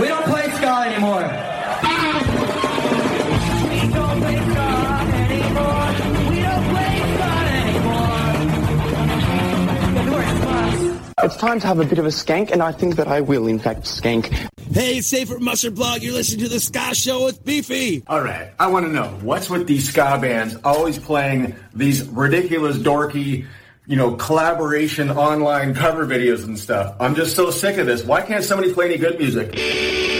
We don't play ska anymore. It's time to have a bit of a skank, and I think that I will, in fact, skank. Hey, it's Safer Mustard Blog. You're listening to the Ska Show with Beefy. All right, I want to know what's with these ska bands always playing these ridiculous, dorky, you know, collaboration online cover videos and stuff. I'm just so sick of this. Why can't somebody play any good music?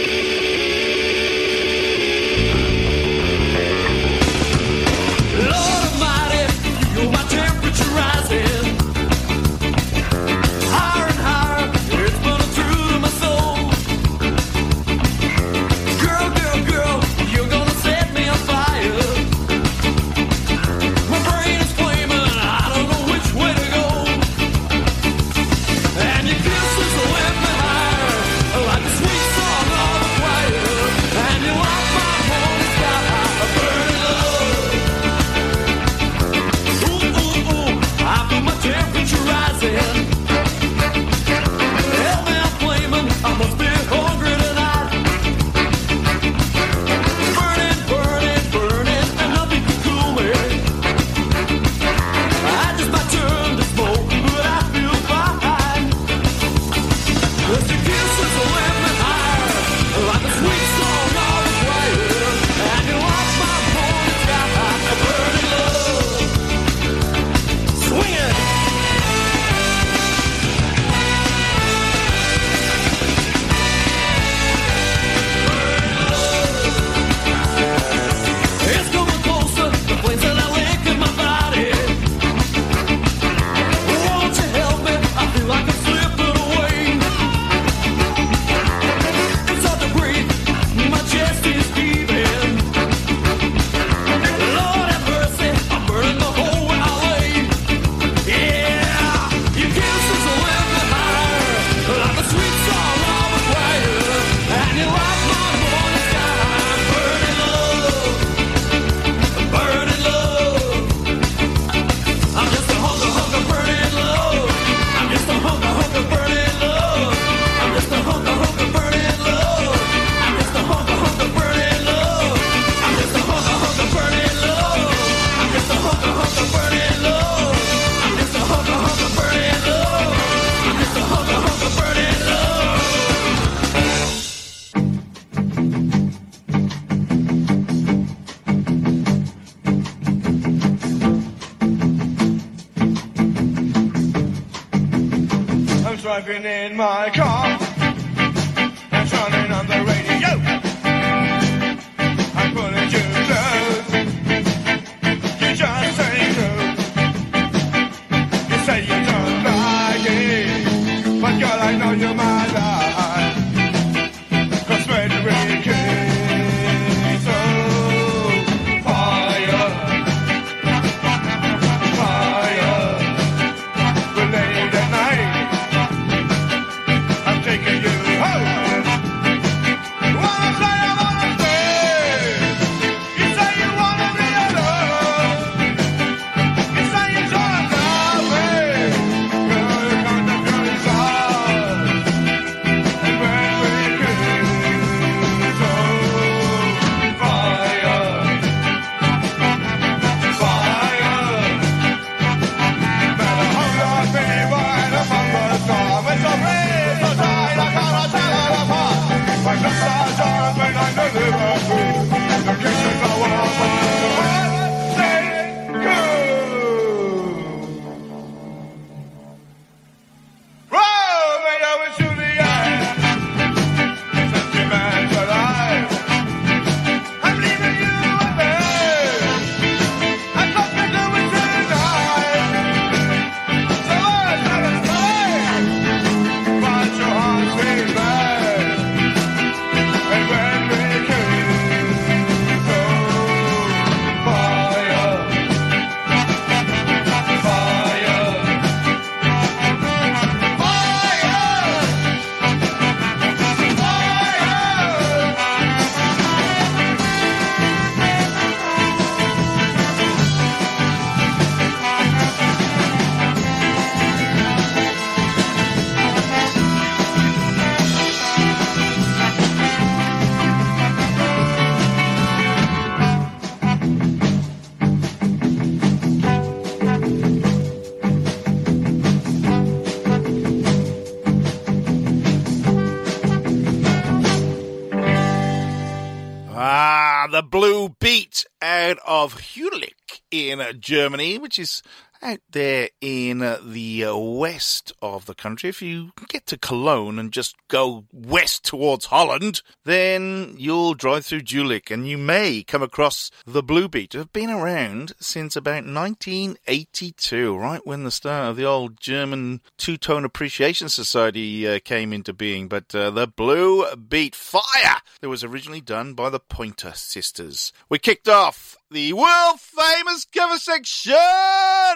Germany, which is out there in the uh, west of the country. If you get to Cologne and just go west towards Holland, then you'll drive through Jülich and you may come across the Blue Beat. Have been around since about 1982, right when the start of the old German Two-Tone Appreciation Society uh, came into being. But uh, the Blue Beat Fire that was originally done by the Pointer Sisters. We kicked off the world famous cover section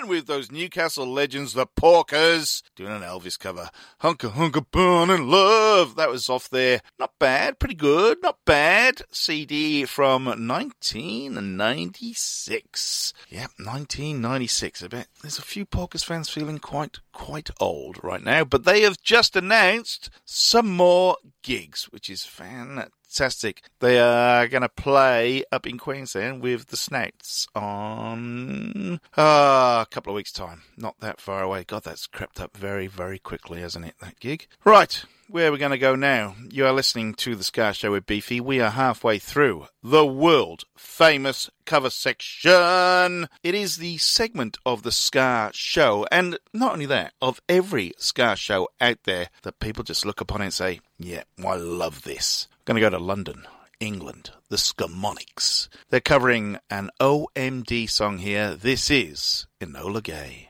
with those Newcastle legends, the Porkers, doing an Elvis cover. Hunker, hunker, burn in love. That was off there. Not bad, pretty good, not bad. CD from 1996. Yep, 1996. I bet there's a few Porkers fans feeling quite, quite old right now, but they have just announced some more gigs, which is fantastic fantastic. They are going to play up in Queensland with the Snouts on uh, a couple of weeks' time. Not that far away. God, that's crept up very, very quickly, hasn't it, that gig? Right. Where are we going to go now? You are listening to The Ska Show with Beefy. We are halfway through the world famous cover section. It is the segment of The Ska Show, and not only that, of every Ska show out there that people just look upon and say, yeah, I love this. Going to go to London, England, the Skamonics. They're covering an OMD song here. This is Enola Gay.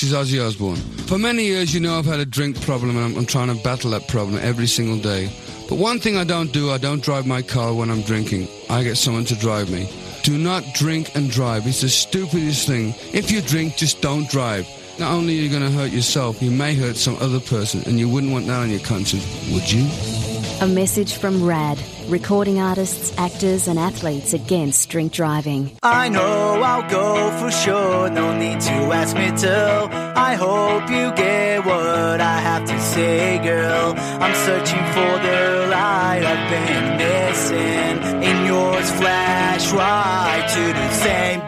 This is Ozzy Osbourne. For many years, you know I've had a drink problem and I'm, I'm trying to battle that problem every single day. But one thing I don't do, I don't drive my car when I'm drinking. I get someone to drive me. Do not drink and drive. It's the stupidest thing. If you drink, just don't drive. Not only are you going to hurt yourself, you may hurt some other person, and you wouldn't want that on your conscience, would you? A message from RAD, recording artists, actors, and athletes against drink driving. I know I'll go for sure, no need to ask me to. I hope you get what I have to say, girl. I'm searching for the light I've been missing. In yours, flash right to the same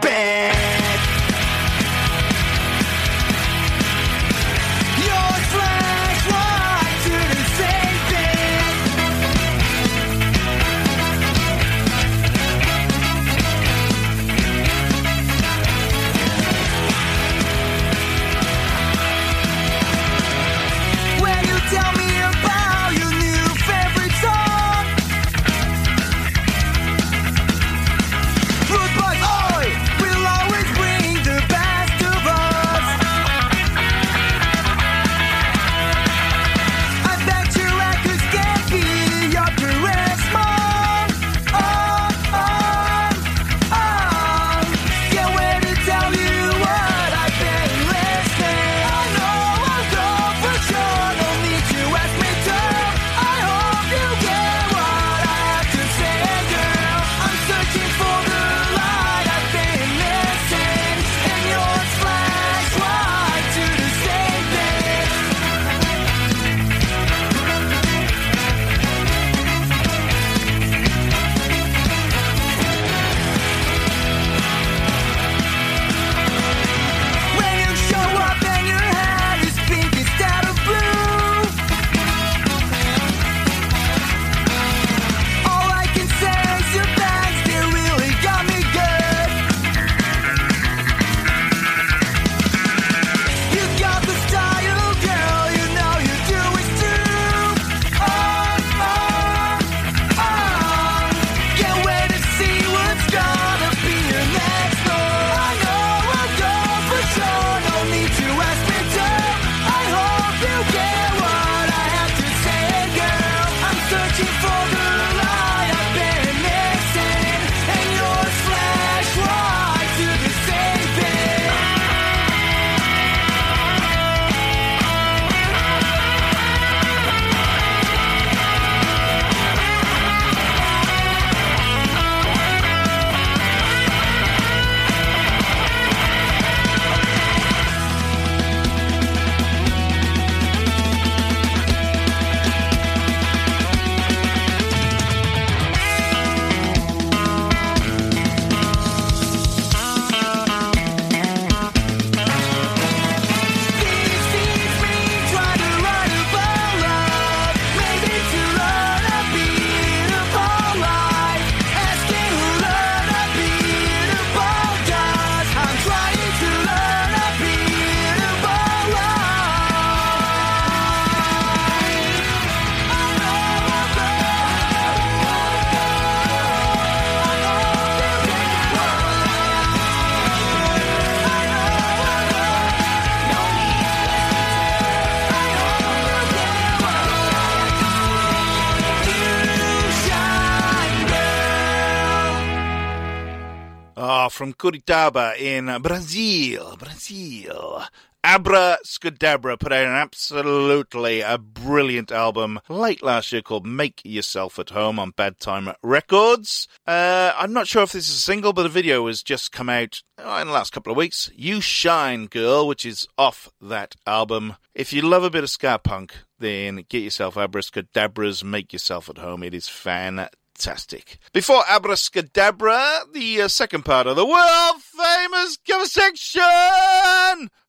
Curitiba in Brazil, Brazil. Abraskadabra put out an absolutely a brilliant album late last year called Make Yourself at Home on Bad Time Records. Uh, I'm not sure if this is a single, but the video has just come out uh, in the last couple of weeks. You Shine Girl, which is off that album. If you love a bit of ska punk, then get yourself Abraskadabra's Make Yourself at Home. It is fantastic fantastic. Before Abraskadabra, the uh, second part of the world famous cover section,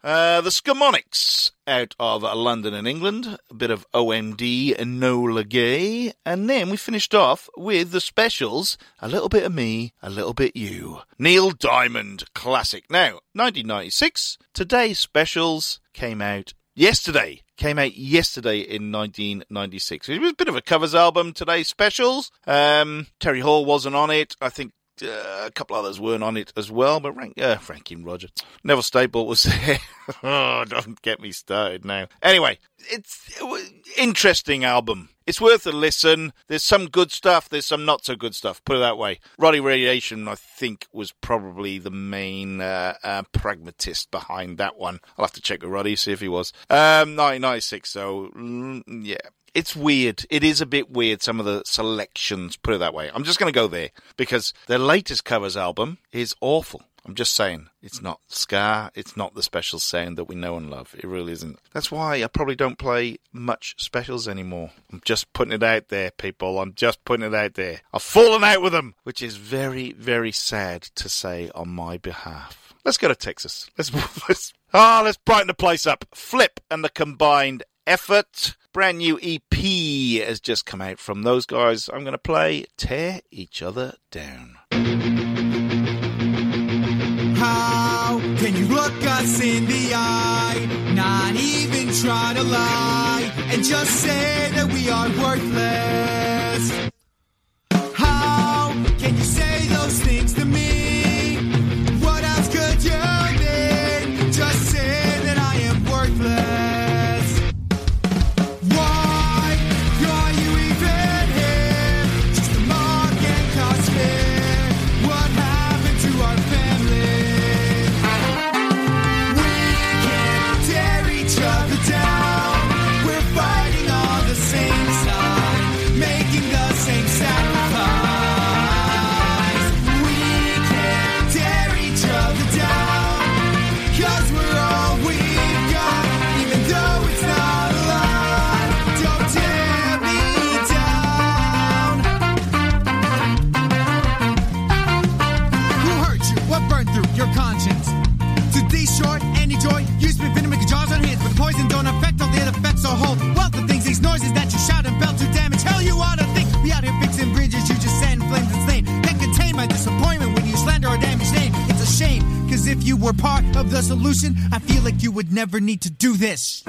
uh, the Skamonics out of London and England, a bit of OMD and Nola Gay, and then we finished off with the specials, a little bit of me, a little bit you. Neil Diamond classic. Now, 1996, today's specials came out yesterday. Came out yesterday in 1996. It was a bit of a covers album. Today's specials. Um, Terry Hall wasn't on it. I think uh, a couple others weren't on it as well, but Frank, uh, Frankie and Roger. Neville Staple was there. oh, don't get me started now. Anyway, it's it interesting album. It's worth a listen. There's some good stuff. There's some not so good stuff. Put it that way. Roddy Radiation, I think, was probably the main uh, uh, pragmatist behind that one. I'll have to check with Roddy see if he was. Um, 1996. So mm, yeah, it's weird. It is a bit weird, some of the selections, put it that way. I'm just going to go there because their latest covers album is awful. I'm just saying, it's not Ska, it's not the special sound that we know and love. It really isn't. That's why I probably don't play much specials anymore. I'm just putting it out there, people. I'm just putting it out there. I've fallen out with them, which is very, very sad to say on my behalf. Let's go to Texas. Let's, let's Ah, let's brighten the place up. Flip and the combined effort. Brand new EP has just come out from those guys. I'm going to play Tear Each Other Down. How can you look us in the eye, not even try to lie, and just say that we are worthless? To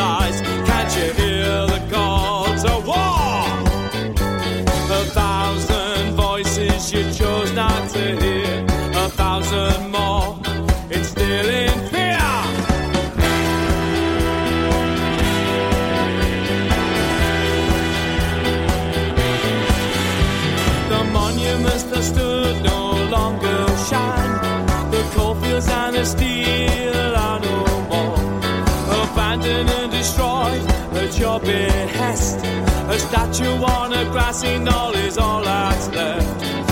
your behest. A statue on a grassy knoll is all that's left.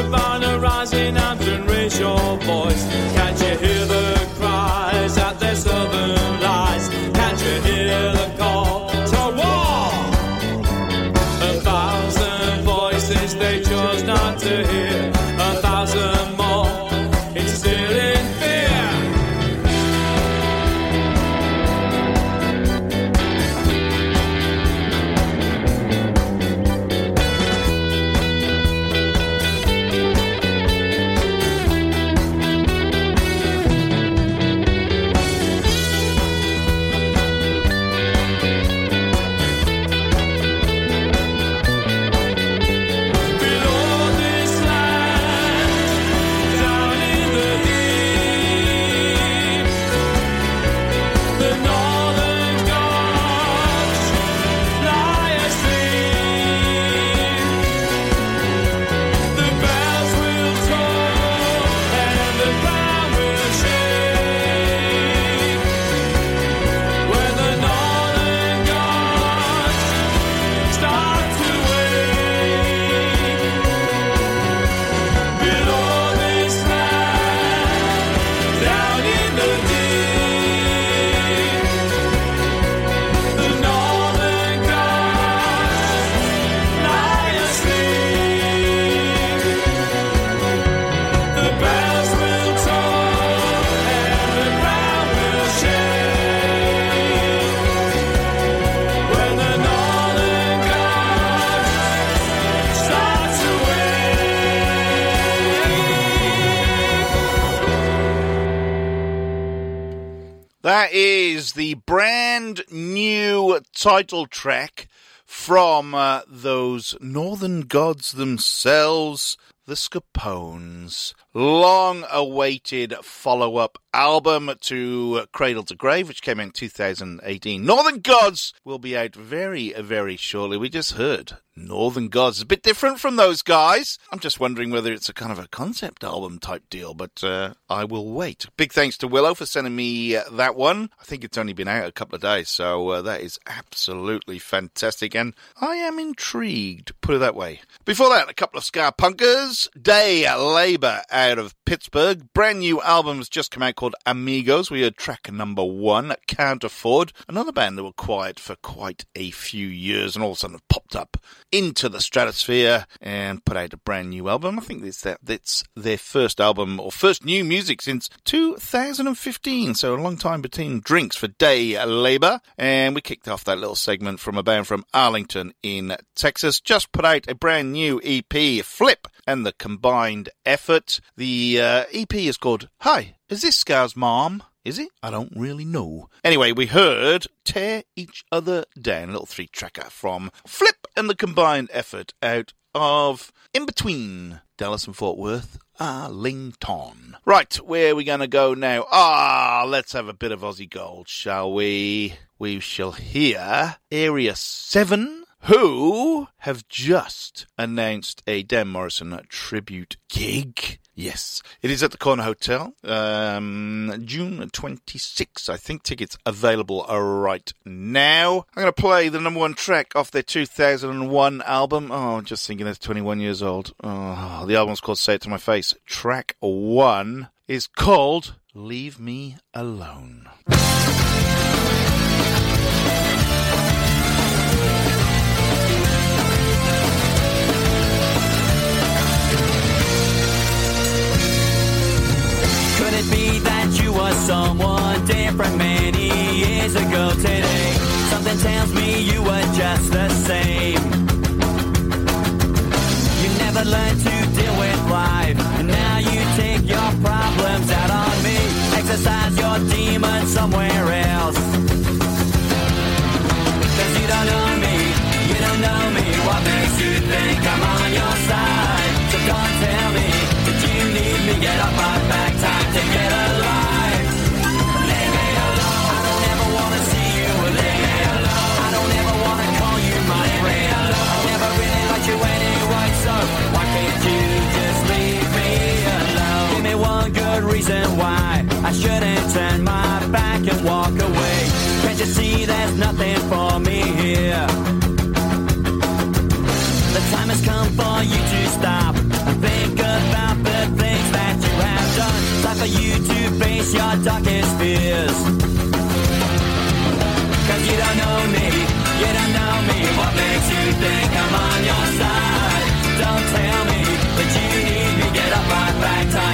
Your banner, rising arms and raise your voice. That is the brand new title track from uh, those northern gods themselves, the Skapones. Long awaited follow up album to Cradle to Grave, which came in 2018. Northern Gods will be out very, very shortly. We just heard Northern Gods. It's a bit different from those guys. I'm just wondering whether it's a kind of a concept album type deal, but uh, I will wait. Big thanks to Willow for sending me uh, that one. I think it's only been out a couple of days, so uh, that is absolutely fantastic, and I am intrigued, put it that way. Before that, a couple of Ska Punkers. Day Labor out of Pittsburgh. Brand new album has just come out called Amigos. We heard track number one, Can't Afford. Another band that were quiet for quite a few years and all of a sudden have popped up into the stratosphere and put out a brand new album. I think it's, that, it's their first album or first new music since 2015. So a long time between drinks for Day Labor. And we kicked off that little segment from a band from Arlington in Texas. Just put out a brand new EP, Flip, and the combined effort. The uh, EP is called Hi, is this Ska's mom? Is it? I don't really know. Anyway, we heard Tear Each Other Down, a little three tracker from Flip and the combined effort out of In Between Dallas and Fort Worth, Arlington. Right, where are we going to go now? Ah, let's have a bit of Aussie gold, shall we? We shall hear Area 7, who have just announced a Dan Morrison tribute gig. Yes, it is at the Corner Hotel, um, June 26. I think tickets available right now. I'm going to play the number one track off their 2001 album. Oh, just thinking that's 21 years old. Oh, the album's called Say It to My Face. Track one is called Leave Me Alone. It be that you were someone different many years ago today? Something tells me you were just the same. You never learned to deal with life, and now you take your problems out on me. Exercise your demons somewhere else. Cause you don't know me, you don't know me. What makes you think I'm on your side? Reason why I shouldn't turn my back and walk away. Can't you see there's nothing for me here? The time has come for you to stop and think about the things that you have done. Time for you to face your darkest fears. Cause you don't know me, you don't know me. What makes you think I'm on your side? Don't tell me that you need me. Get off my back, time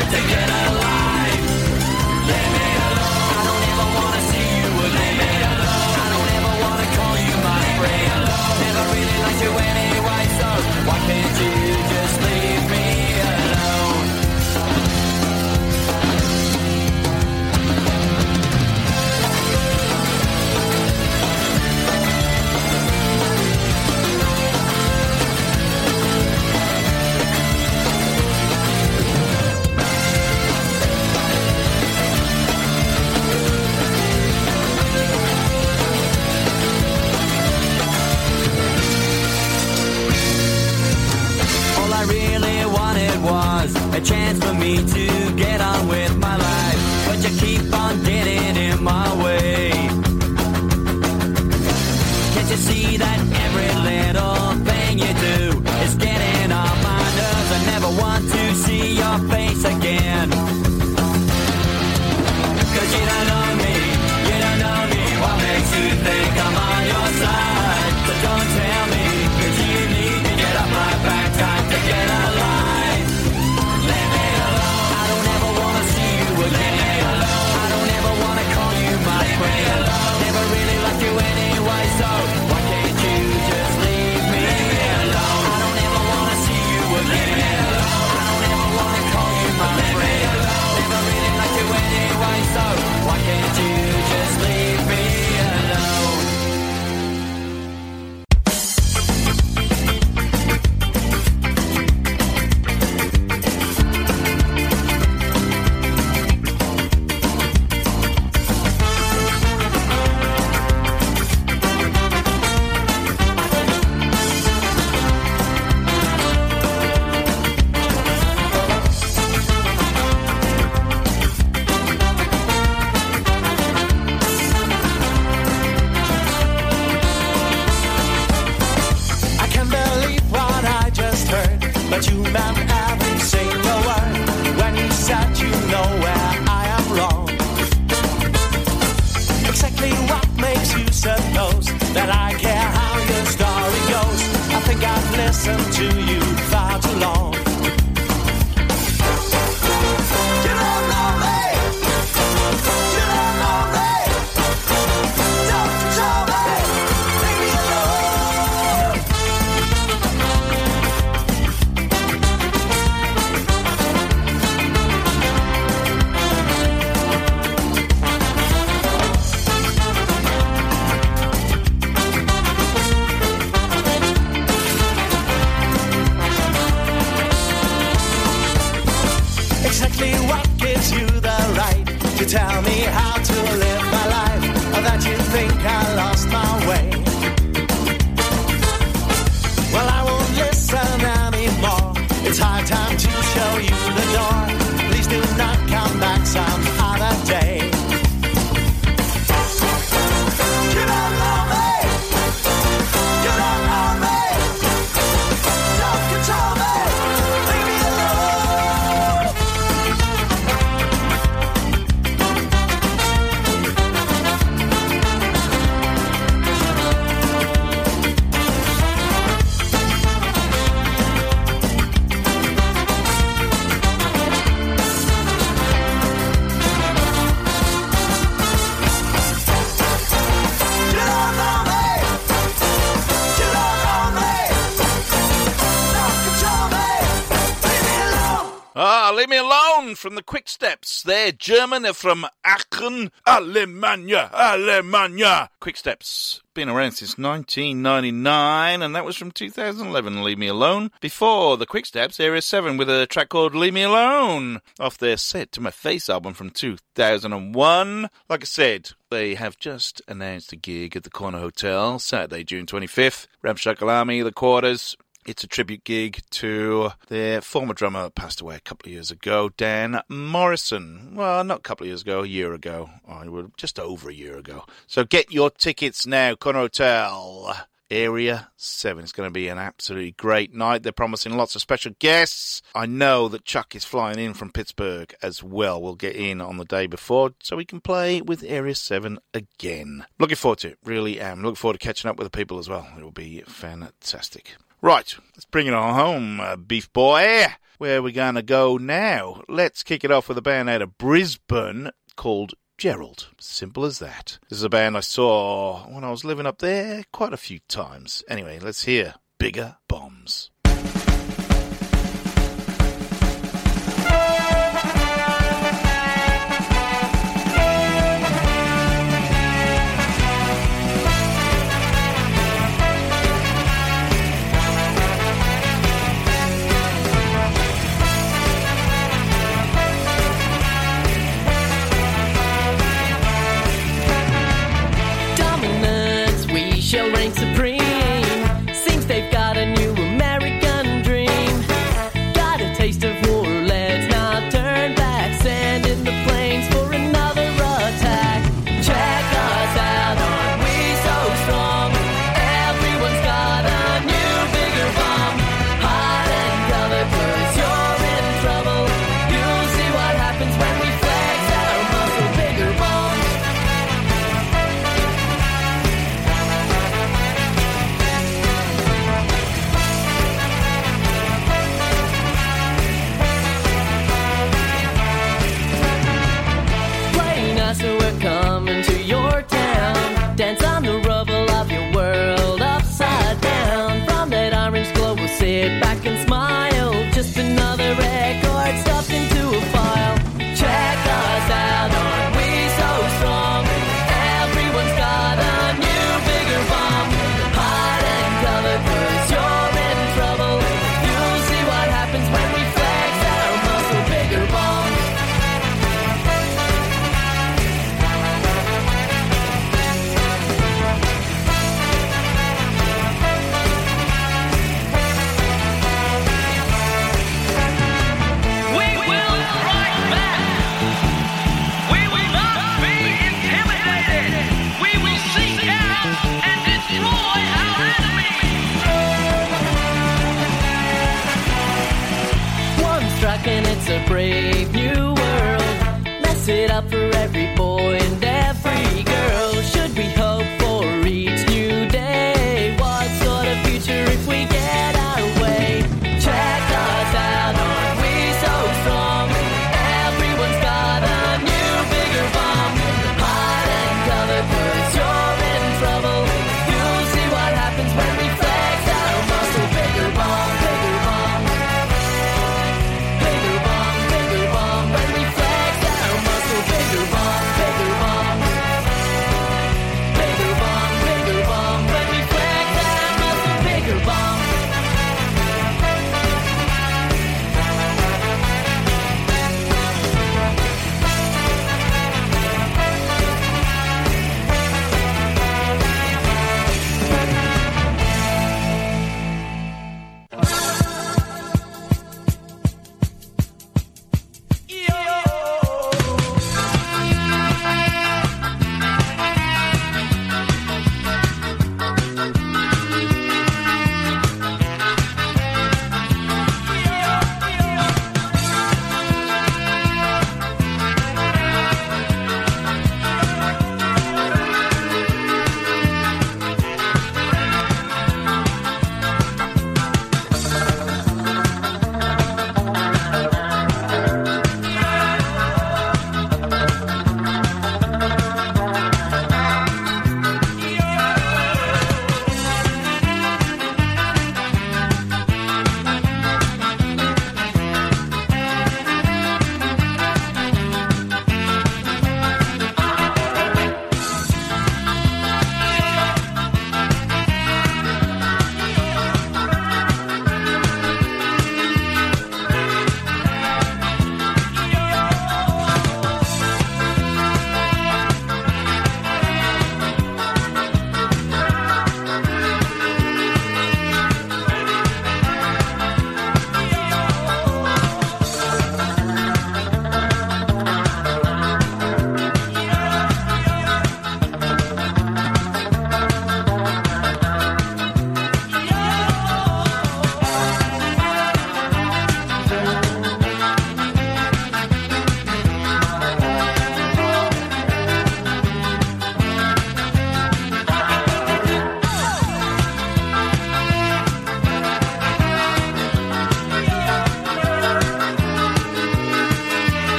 Ah, leave me alone from the Quicksteps. They're German. They're from Aachen, Alemania, Alemania. Quicksteps. Been around since 1999, and that was from 2011. Leave Me Alone. Before the Quicksteps, Area 7 with a track called Leave Me Alone off their Say It to My Face album from 2001. Like I said, they have just announced a gig at the Corner Hotel Saturday, June 25th. Ramshackle Army, The Quarters, it's a tribute gig to their former drummer that passed away a couple of years ago, Dan Morrison. Well, not a couple of years ago, a year ago. Oh, just over a year ago. So get your tickets now, Corner Hotel. Area 7. It's going to be an absolutely great night. They're promising lots of special guests. I know that Chuck is flying in from Pittsburgh as well. We'll get in on the day before so we can play with Area 7 again. Looking forward to it. Really am. Looking forward to catching up with the people as well. It will be fantastic. Right, let's bring it on home, uh, Beef Boy. Where are we going to go now? Let's kick it off with a band out of Brisbane called Gerald. Simple as that. This is a band I saw when I was living up there quite a few times. Anyway, let's hear Bigger Bombs.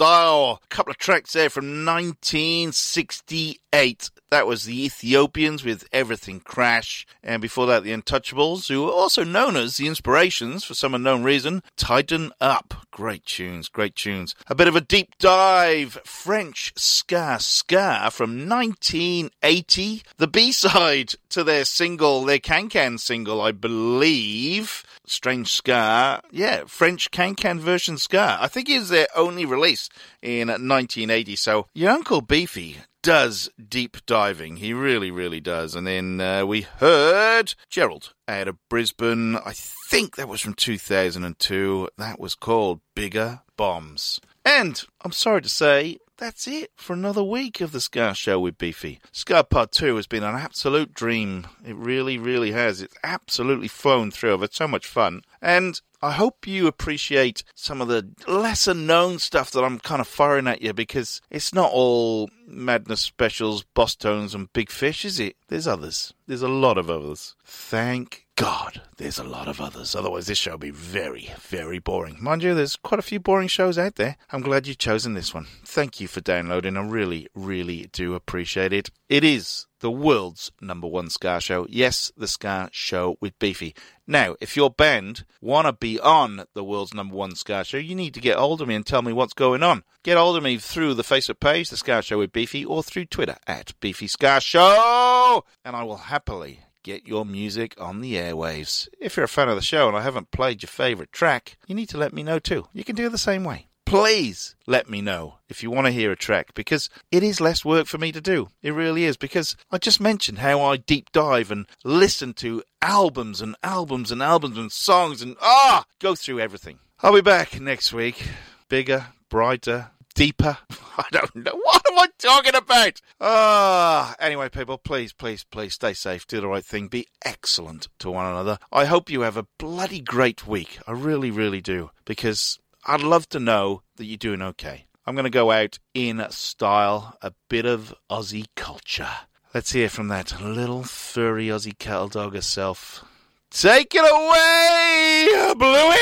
Style. A couple of tracks there from 1968. That was the Ethiopians with Everything Crash. And before that, the Untouchables, who were also known as the Inspirations for some unknown reason. Tighten Up. Great tunes, great tunes. A bit of a deep dive. French Ska Ska from 1980. The B-side to their single, their Can Can single, I believe. Strange Ska. Yeah, French Can Can version Ska. I think it was their only release in 1980. So your Uncle Beefy does deep diving. He really, really does. And then uh, we heard Gerald out of Brisbane. I think that was from 2002. That was called Bigger Bombs. And I'm sorry to say, that's it for another week of the Ska Show with Beefy. Ska Part 2 has been an absolute dream. It really, really has. It's absolutely flown through. I've had so much fun. And I hope you appreciate some of the lesser known stuff that I'm kind of firing at you because it's not all Madness Specials, Bosstones, and Big Fish, is it? There's others. There's a lot of others. Thank God there's a lot of others. Otherwise, this show would be very, very boring. Mind you, there's quite a few boring shows out there. I'm glad you've chosen this one. Thank you for downloading. I really, really do appreciate it. It is the world's number one Ska show. Yes, the Ska show with Beefy. Now, if your band want to be on the world's number one Ska show, you need to get hold of me and tell me what's going on. Get hold of me through the Facebook page, the Ska show with Beefy, or through Twitter at Beefy Ska Show, and I will happily get your music on the airwaves. If you're a fan of the show and I haven't played your favourite track, you need to let me know too. You can do the same way. Please let me know if you want to hear a track because it is less work for me to do. It really is because I just mentioned how I deep dive and listen to albums and albums and albums and songs and ah, go through everything. I'll be back next week. Bigger, brighter, deeper. I don't know. What am I talking about? Ah, anyway, people, please, please, please stay safe. Do the right thing. Be excellent to one another. I hope you have a bloody great week. I really, really do. Because I'd love to know that you're doing okay. I'm going to go out in style, a bit of Aussie culture. Let's hear from that little furry Aussie cattle dog herself. Take it away, Bluey!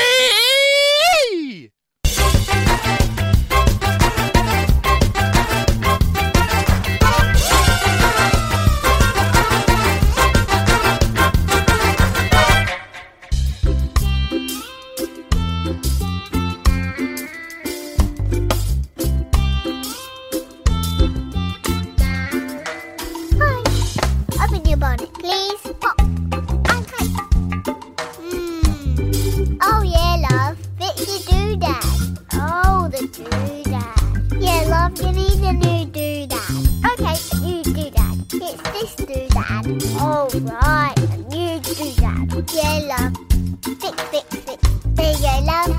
You a new. Okay, a new doodad. It's this doodad. Oh right, a new doodad. Yeah, love. Fix, fix, fix. There you love.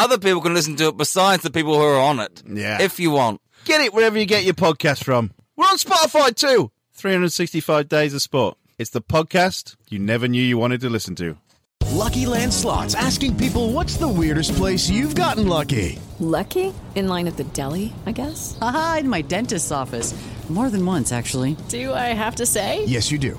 other people can listen to it besides the people who are on it. Yeah. If you want. Get it wherever you get your podcast from. We're on Spotify too. 365 Days of Sport. It's the podcast you never knew you wanted to listen to. Lucky Land Slots asking people what's the weirdest place you've gotten lucky? Lucky? In line at the deli, I guess? Aha, in my dentist's office. More than once, actually. Do I have to say? Yes, you do.